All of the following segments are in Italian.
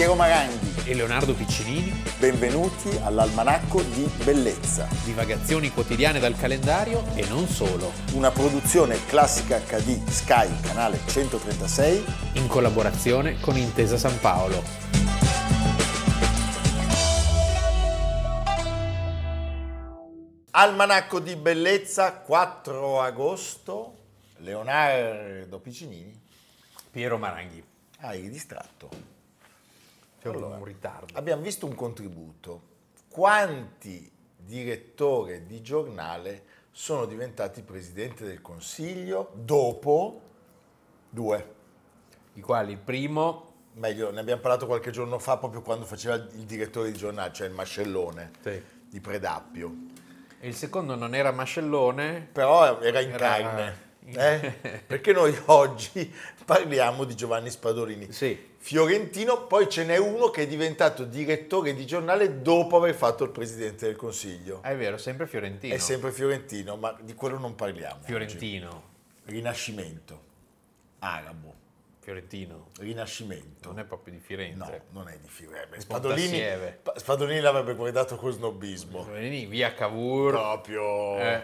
Piero Maranghi e Leonardo Piccinini. Benvenuti all'Almanacco di Bellezza. Divagazioni quotidiane dal calendario e non solo. Una produzione classica HD Sky, canale 136. In collaborazione con Intesa San Paolo. Almanacco di Bellezza, 4 agosto. Leonardo Piccinini. Piero Maranghi. Ah, eri distratto. C'è allora, un ritardo. Abbiamo visto un contributo. Quanti direttori di giornale sono diventati presidente del Consiglio dopo due? I quali il primo... Meglio, ne abbiamo parlato qualche giorno fa proprio quando faceva il direttore di giornale, cioè il mascellone sì. di Predappio. E il secondo non era mascellone? Però era in era... carne. Eh? Perché noi oggi parliamo di Giovanni Spadolini. Sì. Fiorentino, poi ce n'è uno che è diventato direttore di giornale dopo aver fatto il presidente del Consiglio. È vero, sempre Fiorentino. È sempre Fiorentino, ma di quello non parliamo. Fiorentino. Oggi. Rinascimento. Arabo. Fiorentino. Rinascimento. Non è proprio di Firenze. No, non è di Firenze. Spadolini, Spadolini l'avrebbe guardato con snobismo. Spadolini, via Cavour. Proprio. Eh.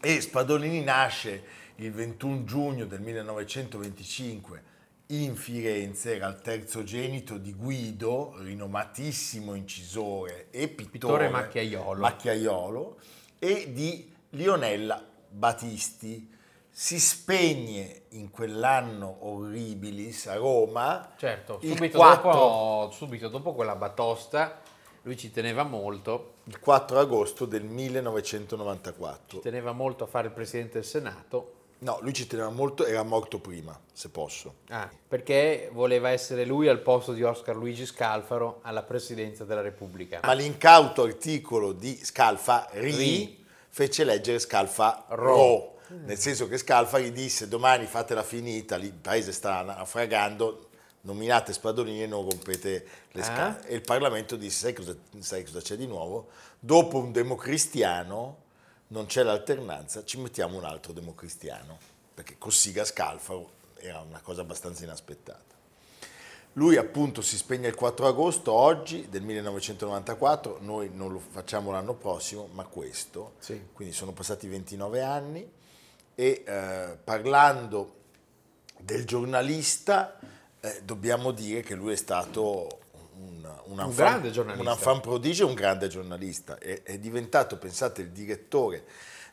E Spadolini nasce il 21 giugno del 1925 in Firenze, era il terzogenito di Guido, rinomatissimo incisore e pittore, pittore macchiaiolo. macchiaiolo, e di Lionella Battisti. Si spegne in quell'anno orribilis a Roma. Certo, subito, 4... dopo, subito dopo quella batosta lui ci teneva molto. Il 4 agosto del 1994. Ci teneva molto a fare il Presidente del Senato No, lui ci teneva molto, era morto prima, se posso. Ah, perché voleva essere lui al posto di Oscar Luigi Scalfaro alla presidenza della Repubblica. Ma l'incauto articolo di Scalfari fece leggere Scalfaro, nel senso che Scalfari disse domani fatela finita, il paese sta naufragando, nominate Spadolini e non rompete le ah. scale. E il Parlamento disse sai cosa, sai cosa c'è di nuovo? Dopo un democristiano non c'è l'alternanza, ci mettiamo un altro democristiano, perché Cossiga Scalfaro era una cosa abbastanza inaspettata. Lui appunto si spegne il 4 agosto, oggi del 1994, noi non lo facciamo l'anno prossimo, ma questo, sì. quindi sono passati 29 anni e eh, parlando del giornalista eh, dobbiamo dire che lui è stato un, un grande giornalista. Un fan prodigio, un grande giornalista. È, è, diventato, pensate, il direttore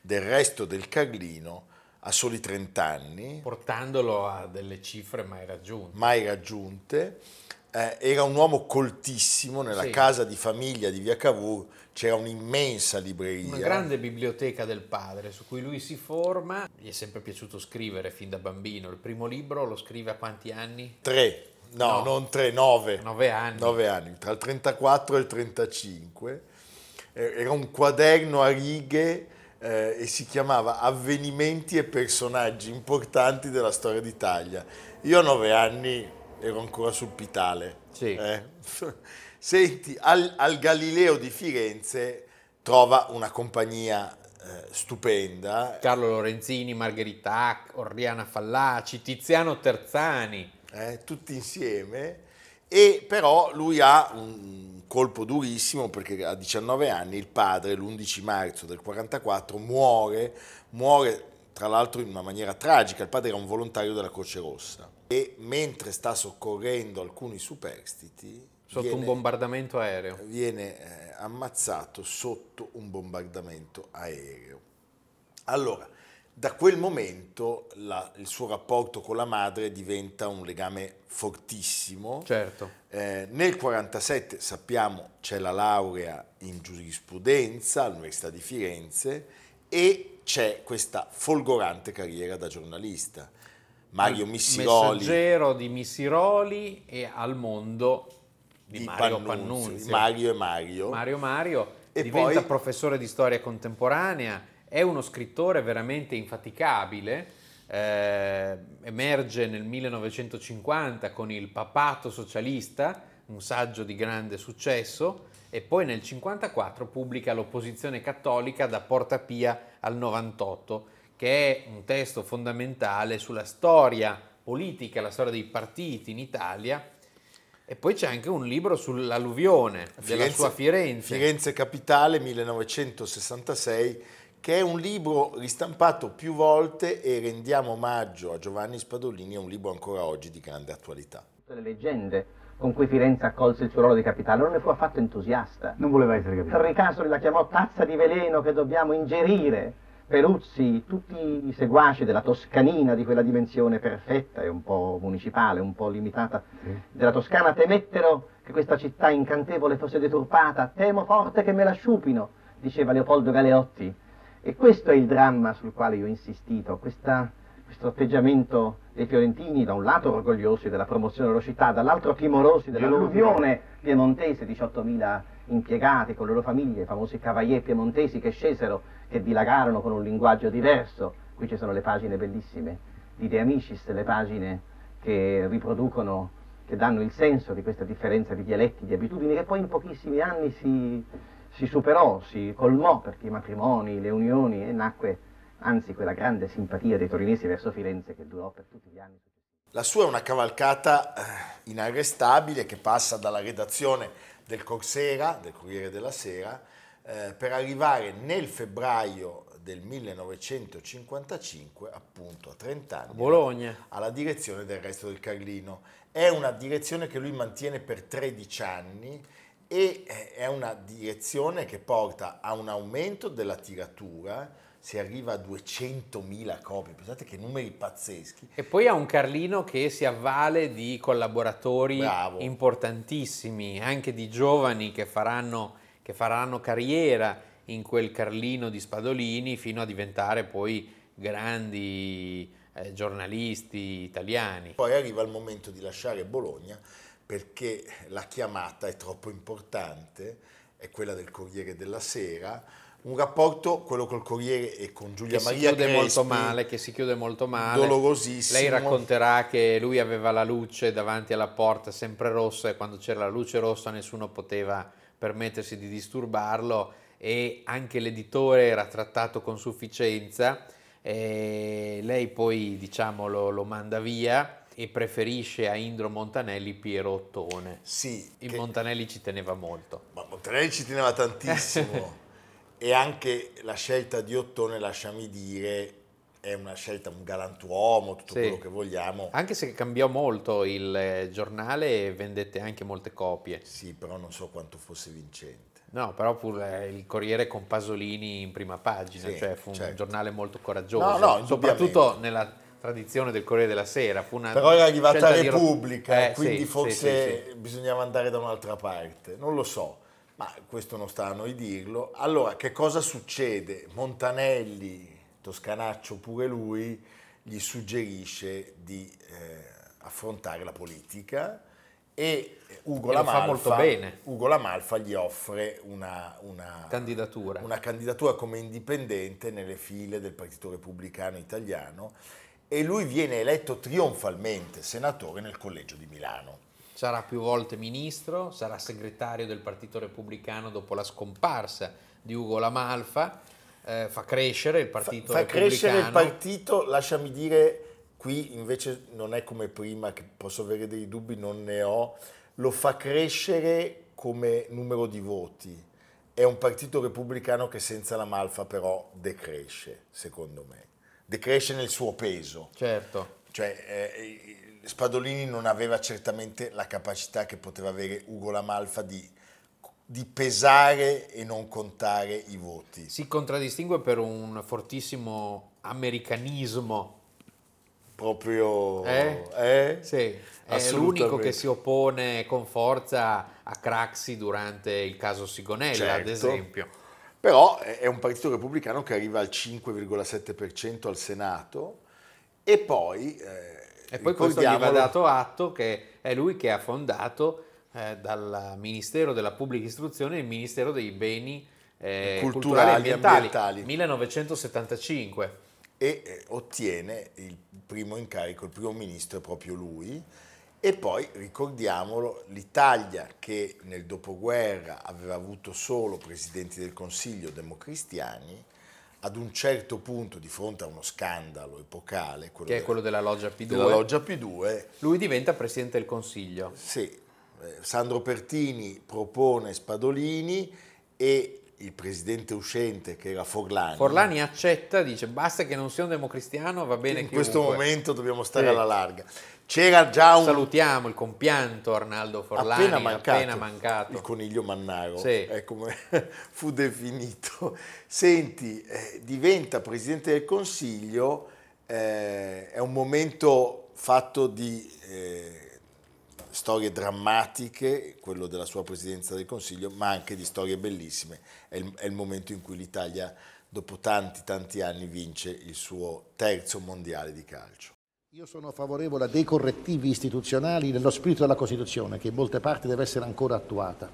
del resto del Carlino a soli 30 anni. Portandolo a delle cifre mai raggiunte. Mai raggiunte. Eh, era un uomo coltissimo, nella sì. casa di famiglia di Via Cavour c'era un'immensa libreria. Una grande biblioteca del padre su cui lui si forma. Gli è sempre piaciuto scrivere fin da bambino. Il primo libro lo scrive a quanti anni? Tre. No, no, non tre, nove. Nove anni. Nove anni, tra il 34 e il 35. Eh, era un quaderno a righe eh, e si chiamava Avvenimenti e personaggi importanti della storia d'Italia. Io a nove anni ero ancora sul Pitale. Sì. Eh. Senti, al, al, Galileo di Firenze trova una compagnia eh, stupenda. Carlo Lorenzini, Margherita Oriana Fallaci, Tiziano Terzani eh, tutti insieme, e però lui ha un colpo durissimo perché a 19 anni il padre, l'11 marzo del 44, muore, muore tra l'altro in una maniera tragica, il padre era un volontario della Croce Rossa e mentre sta soccorrendo alcuni superstiti... Sotto viene, un bombardamento aereo. Viene eh, ammazzato sotto un bombardamento aereo. Allora, da quel momento la, il suo rapporto con la madre diventa un legame fortissimo. Certo. Eh, nel 1947 sappiamo c'è la laurea in giurisprudenza all'Università di Firenze e c'è questa folgorante carriera da giornalista. Mario Missiroli. Messaggero di Missiroli e al mondo di, di Mario Pannunzio. Pannunzio. Mario e Mario. Mario Mario. E diventa poi, professore di storia contemporanea è uno scrittore veramente infaticabile, eh, emerge nel 1950 con il Papato socialista, un saggio di grande successo, e poi nel 1954 pubblica L'opposizione cattolica da Porta Pia al 98, che è un testo fondamentale sulla storia politica, la storia dei partiti in Italia, E poi c'è anche un libro sull'alluvione Firenze, della sua Firenze. Firenze Capitale 1966, che è un libro ristampato più volte e rendiamo omaggio a Giovanni Spadolini, è un libro ancora oggi di grande attualità. Tutte le leggende con cui Firenze accolse il suo ruolo di capitale, non ne fu affatto entusiasta. Non voleva essere capitale. Ricasoli la chiamò tazza di veleno che dobbiamo ingerire. Peruzzi, tutti i seguaci della Toscanina di quella dimensione perfetta e un po' municipale, un po' limitata sì. della Toscana, temettero che questa città incantevole fosse deturpata. Temo forte che me la sciupino, diceva Leopoldo Galeotti. E questo è il dramma sul quale io ho insistito, questa questo atteggiamento dei fiorentini, da un lato orgogliosi della promozione della città, dall'altro timorosi dell'alluvione piemontese, 18.000 impiegati con le loro famiglie, i famosi cavalier piemontesi che scesero, che dilagarono con un linguaggio diverso. Qui ci sono le pagine bellissime di De Amicis, le pagine che riproducono, che danno il senso di questa differenza di dialetti, di abitudini, che poi in pochissimi anni si, si superò, si colmò perché i matrimoni, le unioni e nacque anzi quella grande simpatia dei torinesi verso Firenze che durò per tutti gli anni. La sua è una cavalcata eh, inarrestabile che passa dalla redazione del Corsera, del Corriere della Sera, eh, per arrivare nel febbraio del 1955, appunto a 30 anni, Bologna. alla direzione del resto del Carlino. È una direzione che lui mantiene per 13 anni e eh, è una direzione che porta a un aumento della tiratura, si arriva a 200.000 copie, pensate che numeri pazzeschi. E poi ha un Carlino che si avvale di collaboratori Bravo. importantissimi, anche di giovani che faranno, che faranno carriera in quel Carlino di Spadolini fino a diventare poi grandi eh, giornalisti italiani. Poi arriva il momento di lasciare Bologna perché la chiamata è troppo importante, è quella del Corriere della Sera, un rapporto, quello col Corriere e con Giulia che Maria si chiude Crespi, molto male, che si chiude molto male. Dolorosissimo. Lei racconterà che lui aveva la luce davanti alla porta sempre rossa e quando c'era la luce rossa nessuno poteva permettersi di disturbarlo e anche l'editore era trattato con sufficienza. lei poi diciamo lo, lo manda via e preferisce a Indro Montanelli Piero Ottone. Sì. Il che... Montanelli ci teneva molto. Ma Montanelli ci teneva tantissimo. e anche la scelta di Ottone, lasciami dire, è una scelta, un galantuomo, tutto sì. quello che vogliamo. Anche se cambiò molto il eh, giornale e vendette anche molte copie. Sì, però non so quanto fosse vincente. No, però pure il Corriere con Pasolini in prima pagina, sì, cioè fu certo. un giornale molto coraggioso, no, no, soprattutto nella tradizione del Corriere della Sera. Fu una però era arrivata Repubblica, eh, quindi sì, forse bisognava andare da un'altra parte, non lo so ma questo non sta a noi dirlo. Allora, che cosa succede? Montanelli, Toscanaccio pure lui, gli suggerisce di eh, affrontare la politica e Ugo, Lamalfa, Ugo Lamalfa, gli offre una, una, candidatura. una candidatura come indipendente nelle file del Partito Repubblicano Italiano e lui viene eletto trionfalmente senatore nel collegio di Milano sarà più volte ministro, sarà segretario del Partito Repubblicano dopo la scomparsa di Ugo Lamalfa, eh, fa crescere il Partito fa, fa Repubblicano. Fa crescere il partito, lasciami dire, qui invece non è come prima che posso avere dei dubbi, non ne ho, lo fa crescere come numero di voti. È un partito repubblicano che senza la Malfa però decresce, secondo me. Decresce nel suo peso. Certo. Cioè, eh, Spadolini non aveva certamente la capacità che poteva avere Ugo Lamalfa di, di pesare e non contare i voti. Si contraddistingue per un fortissimo americanismo. Proprio... Eh? eh? Sì, è l'unico che si oppone con forza a Craxi durante il caso Sigonella, certo. ad esempio. Però è un partito repubblicano che arriva al 5,7% al Senato e poi... Eh, e poi questo gli va dato atto che è lui che ha fondato eh, dal Ministero della Pubblica Istruzione il Ministero dei Beni eh, culturali, culturali e ambientali, ambientali, 1975. E eh, ottiene il primo incarico, il primo ministro è proprio lui. E poi ricordiamolo, l'Italia che nel dopoguerra aveva avuto solo presidenti del Consiglio democristiani, ad un certo punto, di fronte a uno scandalo epocale, che è quello della loggia P2, della loggia P2, lui diventa presidente del Consiglio. Sì, eh, Sandro Pertini propone Spadolini e il presidente uscente che era Forlani. Forlani accetta, dice basta che non sia un democristiano, va bene. In questo momento dobbiamo stare sì. alla larga. C'era già un... Salutiamo il compianto Arnaldo Forlani, appena mancato, appena mancato. il coniglio Mannaro, sì. è come fu definito. Senti, eh, diventa Presidente del Consiglio, eh, è un momento fatto di... Eh, storie drammatiche, quello della sua presidenza del Consiglio, ma anche di storie bellissime. È il, è il, momento in cui l'Italia, dopo tanti, tanti anni, vince il suo terzo mondiale di calcio. Io sono favorevole a dei correttivi istituzionali nello spirito della Costituzione, che in molte parti deve essere ancora attuata.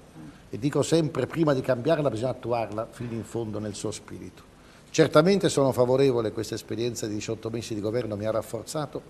E dico sempre, prima di cambiarla bisogna attuarla fino in fondo nel suo spirito. Certamente sono favorevole, questa esperienza di 18 mesi di governo mi ha rafforzato,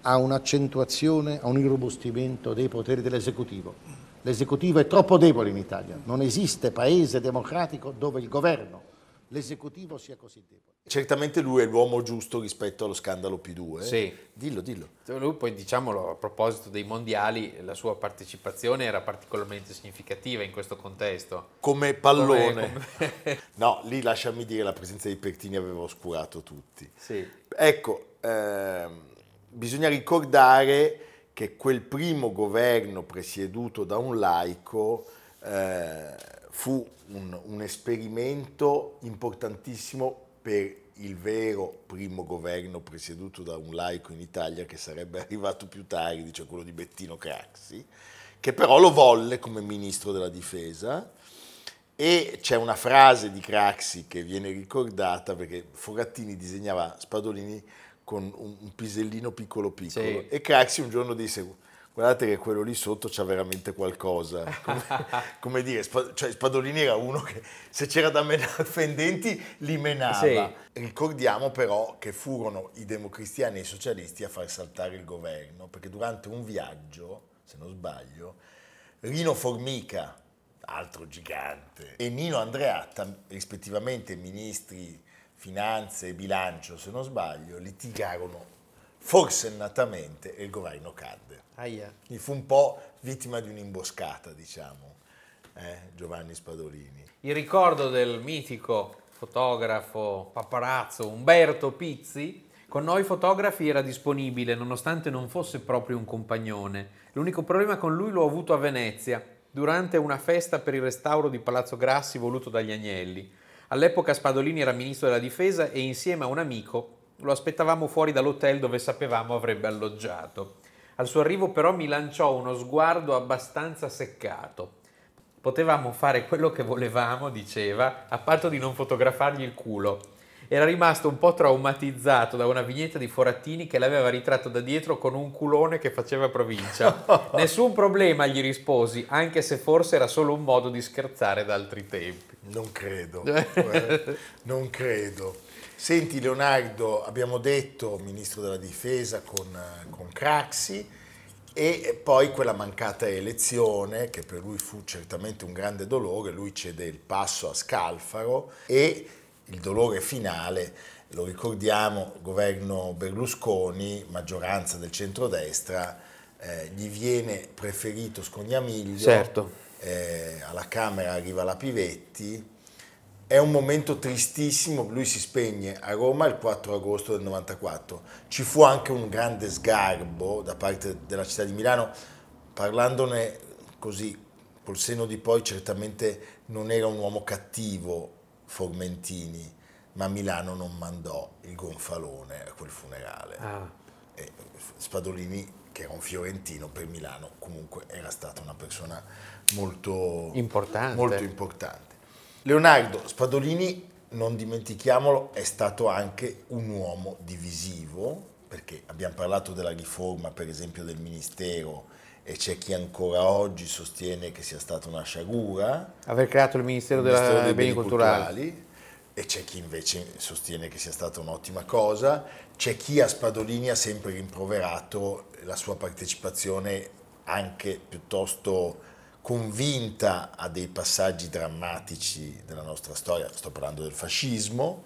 a un'accentuazione, a un irrobustimento dei poteri dell'esecutivo. L'esecutivo è troppo debole in Italia, non esiste paese democratico dove il governo, l'esecutivo sia così debole. Certamente lui è l'uomo giusto rispetto allo scandalo P2. Eh? Sì. Dillo, dillo. Lui poi diciamolo a proposito dei mondiali, la sua partecipazione era particolarmente significativa in questo contesto. Come pallone. Come, come... no, lì lasciami dire la presenza di Pertini aveva oscurato tutti. Sì. Ecco, ehm, bisogna ricordare che quel primo governo presieduto da un laico eh, fu un, un, esperimento importantissimo per il vero primo governo presieduto da un laico in Italia che sarebbe arrivato più tardi, cioè quello di Bettino Craxi, che però lo volle come ministro della difesa e c'è una frase di Craxi che viene ricordata perché Forattini disegnava Spadolini con un, un pisellino piccolo piccolo. Sì. E Craxi un giorno disse, guardate che quello lì sotto c'ha veramente qualcosa. Come, come dire, cioè Spadolini era uno che se c'era da menare fendenti li menava. Sì. Ricordiamo però che furono i democristiani e i socialisti a far saltare il governo, perché durante un viaggio, se non sbaglio, Rino Formica, altro gigante, e Nino Andreatta, rispettivamente ministri finanze e bilancio, se non sbaglio, litigarono forsennatamente e il governo cadde. Aia. Gli fu un po' vittima di un'imboscata, diciamo, eh, Giovanni Spadolini. Il ricordo del mitico fotografo paparazzo Umberto Pizzi con noi fotografi era disponibile nonostante non fosse proprio un compagnone. L'unico problema con lui l'ho avuto a Venezia, durante una festa per il restauro di Palazzo Grassi voluto dagli Agnelli. All'epoca Spadolini era ministro della difesa e insieme a un amico lo aspettavamo fuori dall'hotel dove sapevamo avrebbe alloggiato. Al suo arrivo però mi lanciò uno sguardo abbastanza seccato. Potevamo fare quello che volevamo, diceva, a patto di non fotografargli il culo era rimasto un po' traumatizzato da una vignetta di Forattini che l'aveva ritratto da dietro con un culone che faceva provincia. Nessun problema, gli risposi, anche se forse era solo un modo di scherzare da altri tempi. Non credo, non credo. Senti Leonardo, abbiamo detto ministro della difesa con, con Craxi e poi quella mancata elezione che per lui fu certamente un grande dolore, lui cede il passo a Scalfaro e il dolore finale, lo ricordiamo, governo Berlusconi, maggioranza del centrodestra, eh, gli viene preferito Scognamiglio, certo. eh, alla Camera arriva la Pivetti, è un momento tristissimo, lui si spegne a Roma il 4 agosto del 94, ci fu anche un grande sgarbo da parte della città di Milano, parlandone così col seno di poi certamente non era un uomo cattivo Formentini, ma Milano non mandò il gonfalone a quel funerale. Ah. Spadolini, che era un fiorentino per Milano, comunque era stata una persona molto importante. Molto importante. Leonardo Spadolini, non dimentichiamolo, è stato anche un uomo divisivo, perché abbiamo parlato della riforma, per esempio, del Ministero e c'è chi ancora oggi sostiene che sia stata una sciagura. Aver creato il Ministero, il Ministero dei, Beni, Beni culturali. culturali. E c'è chi invece sostiene che sia stata un'ottima cosa, c'è chi a Spadolini ha sempre rimproverato la sua partecipazione anche piuttosto convinta a dei passaggi drammatici della nostra storia, sto parlando del fascismo,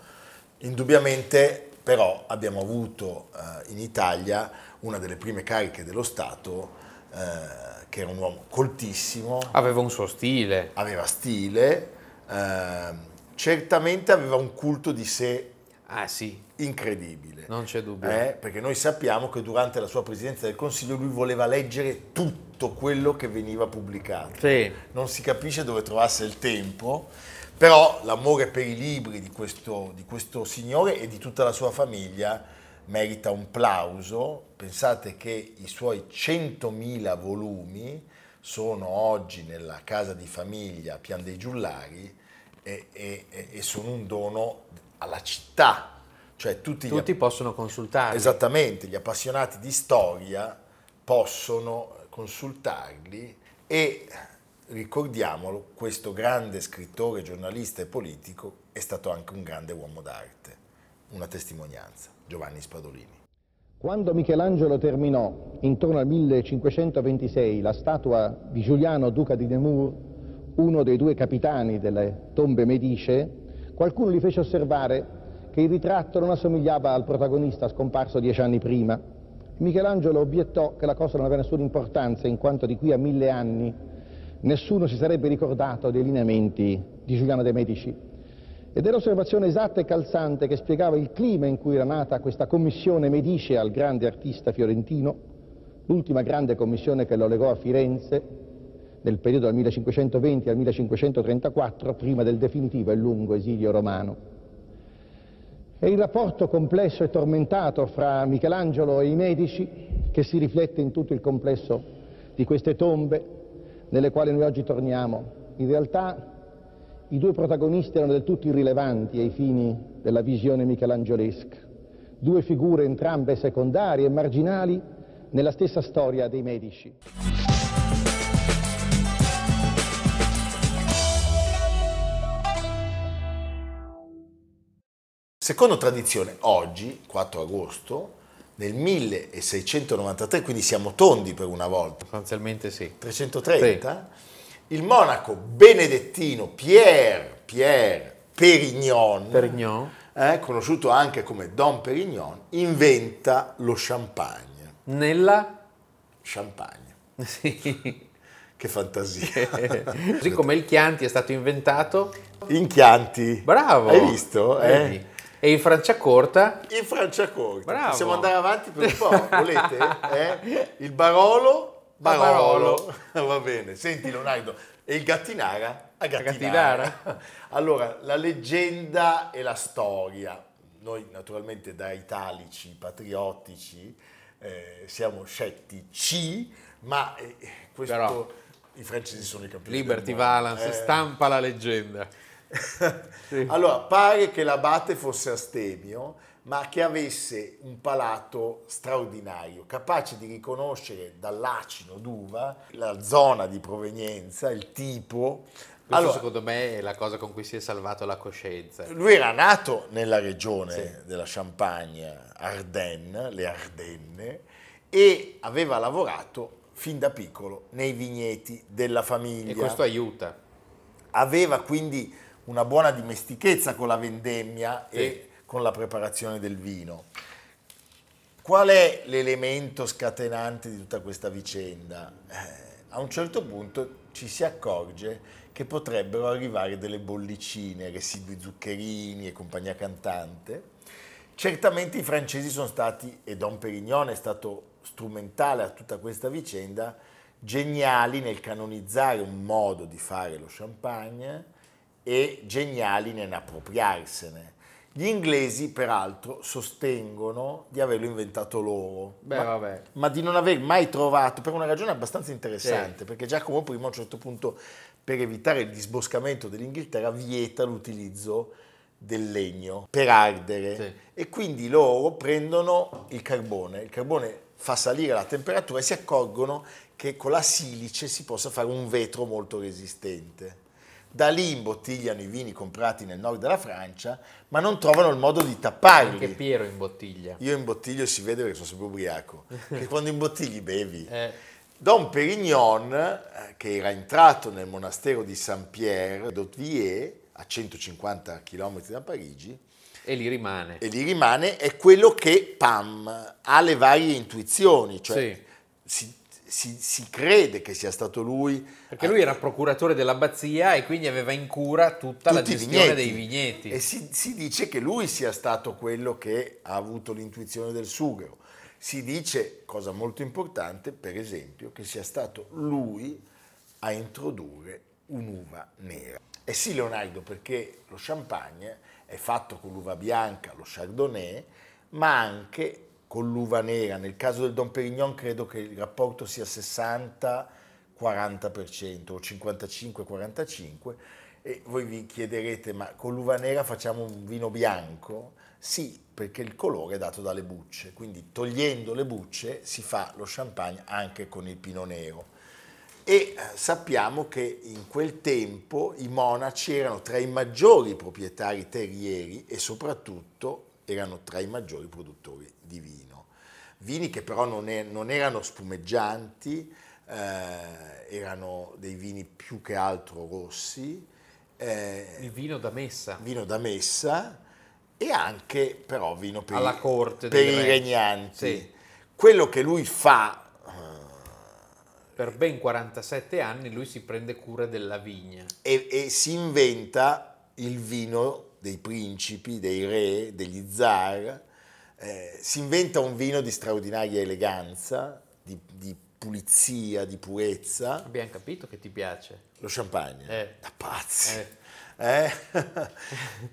indubbiamente però abbiamo avuto eh, in Italia una delle prime cariche dello Stato eh, che era un uomo coltissimo. Aveva un suo stile. Aveva stile, eh, certamente aveva un culto di sé ah, sì. incredibile. Non c'è dubbio. Eh, perché noi sappiamo che durante la sua presidenza del Consiglio lui voleva leggere tutto quello che veniva pubblicato. Sì. Non si capisce dove trovasse il tempo, però l'amore per i libri di questo, di questo signore e di tutta la sua famiglia merita un plauso. Pensate che i suoi 100.000 volumi sono oggi nella casa di famiglia Pian dei Giullari e, e, e sono un dono alla città. Cioè tutti, tutti gli, possono consultarli. Esattamente, gli appassionati di storia possono consultarli e ricordiamolo, questo grande scrittore, giornalista e politico è stato anche un grande uomo d'arte, una testimonianza. Giovanni Spadolini. Quando Michelangelo terminò, intorno al 1526, la statua di Giuliano, duca di Nemours, uno dei due capitani delle tombe medicee, qualcuno gli fece osservare che il ritratto non assomigliava al protagonista scomparso dieci anni prima. Michelangelo obiettò che la cosa non aveva nessuna importanza, in quanto di qui a mille anni nessuno si sarebbe ricordato dei lineamenti di Giuliano de Medici ed è l'osservazione esatta e calzante che spiegava il clima in cui era nata questa commissione Medici al grande artista fiorentino, l'ultima grande commissione che lo legò a Firenze nel periodo dal 1520 al 1534, prima del definitivo e lungo esilio romano. È il rapporto complesso e tormentato fra Michelangelo e i Medici che si riflette in tutto il complesso di queste tombe nelle quali noi oggi torniamo. In realtà i due protagonisti erano del tutto irrilevanti ai fini della visione michelangiolesca, due figure entrambe secondarie e marginali nella stessa storia dei medici. Secondo tradizione, oggi, 4 agosto, nel 1693, quindi siamo tondi per una volta. Sostanzialmente sì. 330, sì il monaco benedettino Pierre, Pierre Perignon, Perignon. Eh, conosciuto anche come Don Perignon, inventa lo champagne. Nella? Champagne. Sì. Che fantasia. Così come il Chianti è stato inventato. In Chianti. Bravo. Hai visto? Eh? E in Franciacorta? In Franciacorta. Bravo. Possiamo andare avanti per un po', volete? Eh? Il Barolo Barolo. Va bene, senti Leonardo, e il Gattinara? A Gattinara. A Gattinara. Allora, la leggenda e la storia. Noi naturalmente da italici, patriottici, eh, siamo scettici, ma eh, questo... Però, I francesi sono i campioni Liberty Valance, eh. stampa la leggenda. Sì. Allora, pare che l'abate fosse astemio, ma che avesse un palato straordinario, capace di riconoscere dall'acino d'uva la zona di provenienza, il tipo. Questo allora, secondo me è la cosa con cui si è salvato la coscienza. Lui era nato nella regione sì. della Champagne, Ardennes, le Ardenne, e aveva lavorato fin da piccolo nei vigneti della famiglia. E questo aiuta. Aveva quindi una buona dimestichezza con la vendemmia sì. e con la preparazione del vino. Qual è l'elemento scatenante di tutta questa vicenda? Eh, a un certo punto ci si accorge che potrebbero arrivare delle bollicine, residui zuccherini e compagnia cantante. Certamente i francesi sono stati, e Don Perignon è stato strumentale a tutta questa vicenda, geniali nel canonizzare un modo di fare lo champagne e geniali nell'appropriarsene. Gli inglesi, peraltro, sostengono di averlo inventato loro, Beh, ma, ma, di non aver mai trovato, per una ragione abbastanza interessante, sì. perché Giacomo I a un certo punto, per evitare il disboscamento dell'Inghilterra, vieta l'utilizzo del legno per ardere sì. e quindi loro prendono il carbone, il carbone fa salire la temperatura e si accorgono che con la silice si possa fare un vetro molto resistente. Da lì imbottigliano i vini comprati nel nord della Francia, ma non trovano il modo di tapparli. Anche Piero imbottiglia. Io imbottiglio e si vede perché sono sempre ubriaco, che quando imbottigli bevi. Eh. Don Perignon, eh, che era entrato nel monastero di Saint-Pierre d'Autrier, a 150 km da Parigi, e lì rimane. E lì rimane, è quello che, pam, ha le varie intuizioni, cioè sì. si, si, si, crede che sia stato lui. Perché lui era procuratore dell'abbazia e quindi aveva in cura tutta la gestione vigneti. dei vigneti. E si, si, dice che lui sia stato quello che ha avuto l'intuizione del sughero. Si dice, cosa molto importante, per esempio, che sia stato lui a introdurre un'uva nera. E sì, Leonardo, perché lo champagne è fatto con l'uva bianca, lo chardonnay, ma anche con l'uva nera. Nel caso del Don Perignon credo che il rapporto sia 60-40% o 55-45%. E voi vi chiederete, ma con l'uva nera facciamo un vino bianco? Sì, perché il colore è dato dalle bucce, quindi togliendo le bucce si fa lo champagne anche con il pino nero. E eh, sappiamo che in quel tempo i monaci erano tra i maggiori proprietari terrieri e soprattutto erano tra i maggiori produttori di vino. Vini che però non, è, non erano spumeggianti, eh, erano dei vini più che altro rossi. Eh, Il vino da messa. Vino da messa e anche però vino per, Alla corte per i re. regnanti. Sì. Quello che lui fa per ben 47 anni lui si prende cura della vigna. E, e, si inventa il vino dei principi, dei re, degli zar, eh, si inventa un vino di straordinaria eleganza, di, di, pulizia, di purezza. Abbiamo capito che ti piace. Lo champagne, eh. da pazzi. Eh. Eh?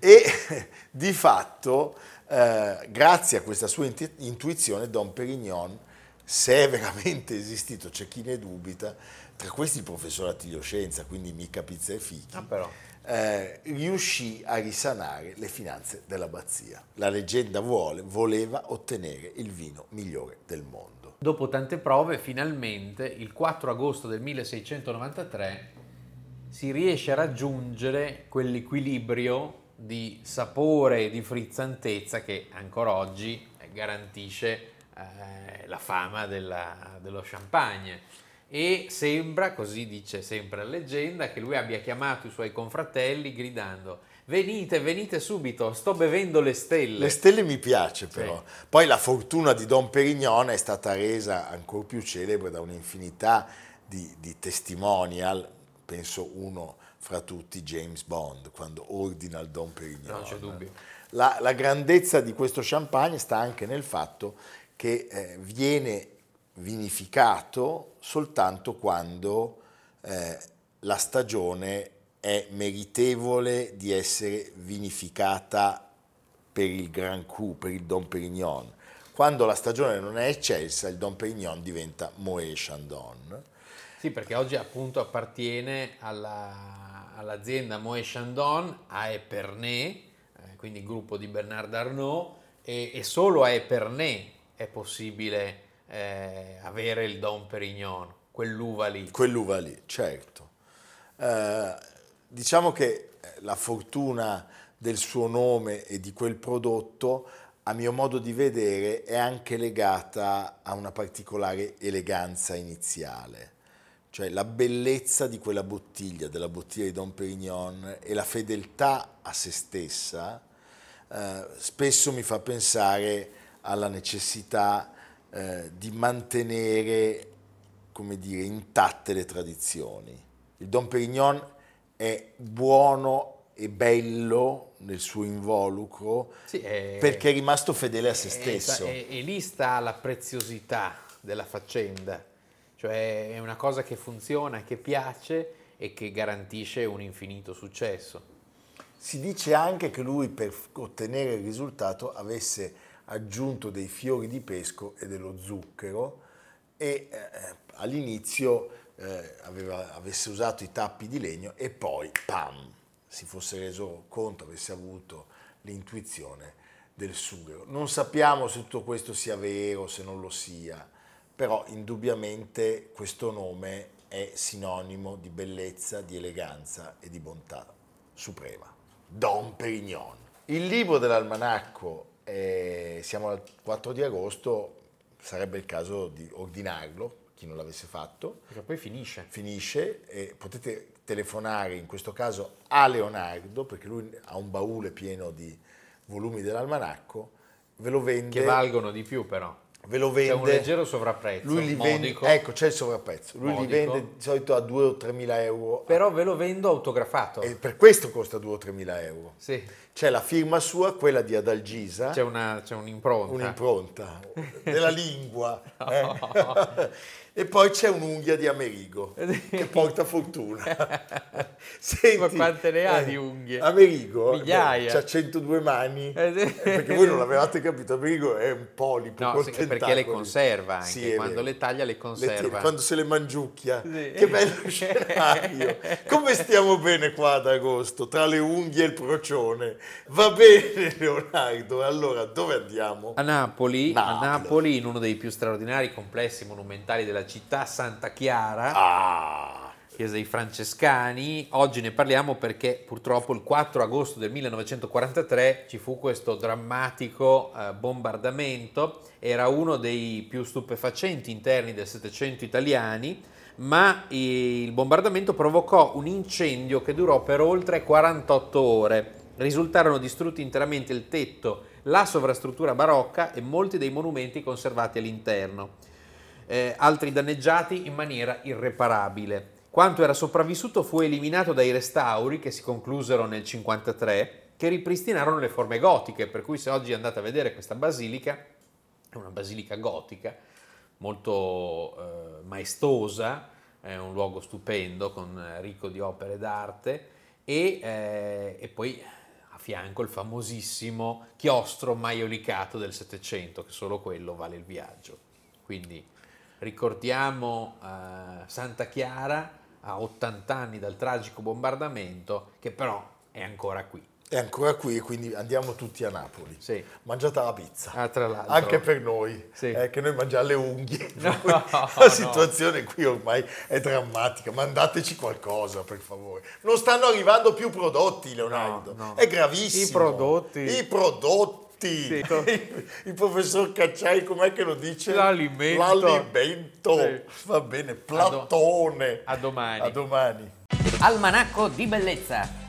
e di fatto, eh, grazie a questa sua intuizione, Don Perignon, se è veramente esistito, c'è chi ne dubita, tra questi il professor Attilio Scienza, quindi mica pizza e fichi. Ah, però eh, riuscì a risanare le finanze dell'abbazia. La leggenda vuole, voleva ottenere il vino migliore del mondo. Dopo tante prove, finalmente, il 4 agosto del 1693, si riesce a raggiungere quell'equilibrio di sapore e di frizzantezza che ancora oggi garantisce eh, la fama della, dello champagne e sembra, così dice sempre la leggenda, che lui abbia chiamato i suoi confratelli gridando venite, venite subito, sto bevendo le stelle. Le stelle mi piace però. Sì. Poi la fortuna di Don Perignon è stata resa ancora più celebre da un'infinità di, di testimonial, penso uno fra tutti James Bond, quando ordina il Don Perignon. Non c'è dubbio. La, la, grandezza di questo champagne sta anche nel fatto che eh, viene vinificato soltanto quando eh, la stagione è meritevole di essere vinificata per il Grand Cru, per il Dom Perignon. Quando la stagione non è eccelsa, il Dom Perignon diventa Moët Chandon. Sì, perché oggi appunto appartiene alla, all'azienda Moët Chandon, a Epernay, eh, quindi il gruppo di Bernard Arnault, e, e solo a Epernay è possibile eh, avere il Don Perignon, quell'uva lì. Quell'uva lì, certo. Eh, diciamo che eh, la fortuna del suo nome e di quel prodotto, a mio modo di vedere, è anche legata a una particolare eleganza iniziale. Cioè la bellezza di quella bottiglia, della bottiglia di Don Perignon e la fedeltà a se stessa, eh, spesso mi fa pensare alla necessità eh, di mantenere come dire, intatte le tradizioni. Il Don Perignon è buono e bello nel suo involucro sì, è, perché è rimasto fedele a se stesso. E, e lì sta la preziosità della faccenda, cioè è una cosa che funziona, che piace e che garantisce un infinito successo. Si dice anche che lui per ottenere il risultato avesse aggiunto dei fiori di pesco e dello zucchero e eh, all'inizio eh, aveva, avesse usato i tappi di legno e poi, pam, si fosse reso conto, avesse avuto l'intuizione del sughero. Non sappiamo se tutto questo sia vero, se non lo sia, però indubbiamente questo nome è sinonimo di bellezza, di eleganza e di bontà suprema. Don Perignon. Il libro dell'almanacco e siamo al 4 di agosto, sarebbe il caso di ordinarlo, chi non l'avesse fatto. Perché poi finisce. Finisce e potete telefonare in questo caso a Leonardo, perché lui ha un baule pieno di volumi dell'almanacco, ve lo vende... Che valgono di più però. Ve lo vende. C'è un leggero sovrapprezzo. Lui li vende, ecco, c'è il sovrapprezzo. Lui modico. li vende di solito a 2 o 3 mila euro. Però ve lo vendo autografato. E per questo costa 2 o 3 mila euro. Sì. C'è la firma sua, quella di Adalgisa. C'è, una, c'è un'impronta. Un'impronta della lingua. Eh? E poi c'è un'unghia di Amerigo che porta fortuna. Senti, Ma quante ne ha eh, di unghie? Amerigo Migliaia. ha 102 mani. Eh, perché voi non l'avevate capito, Amerigo è un polipo. No, perché le conserva anche. Sì, quando le taglia le conserva. Le quando se le mangiucchia. Sì. Che bello scenario. Come stiamo bene qua ad agosto, tra le unghie e il procione. Va bene Leonardo, allora dove andiamo? A Napoli, Napoli. a Napoli in uno dei più straordinari complessi monumentali della città Santa Chiara. Ah. Chiesa dei Francescani. Oggi ne parliamo perché purtroppo il 4 agosto del 1943 ci fu questo drammatico eh, bombardamento. Era uno dei più stupefacenti interni del Settecento italiani, ma il bombardamento provocò un incendio che durò per oltre 48 ore. Risultarono distrutti interamente il tetto, la sovrastruttura barocca e molti dei monumenti conservati all'interno eh, altri danneggiati in maniera irreparabile. Quanto era sopravvissuto fu eliminato dai restauri che si conclusero nel 1953, che ripristinarono le forme gotiche, per cui se oggi andate a vedere questa basilica, è una basilica gotica, molto eh, maestosa, è un luogo stupendo, con, ricco di opere d'arte, e, eh, e poi a fianco il famosissimo chiostro maiolicato del Settecento, che solo quello vale il viaggio. Quindi ricordiamo uh, Santa Chiara a 80 anni dal tragico bombardamento, che però è ancora qui. È ancora qui, quindi andiamo tutti a Napoli. Sì. Mangiate la pizza. Ah, Anche per noi, sì. eh, che noi mangiamo le unghie. No, la situazione no. qui ormai è drammatica. Mandateci qualcosa, per favore. Non stanno arrivando più prodotti, Leonardo. No, è gravissimo. I prodotti. I prodotti sì. il professor Cacciai com'è che lo dice? L'alimento. L'alimento. Sì. Va bene, Platone. A, domani. A domani. Almanacco di bellezza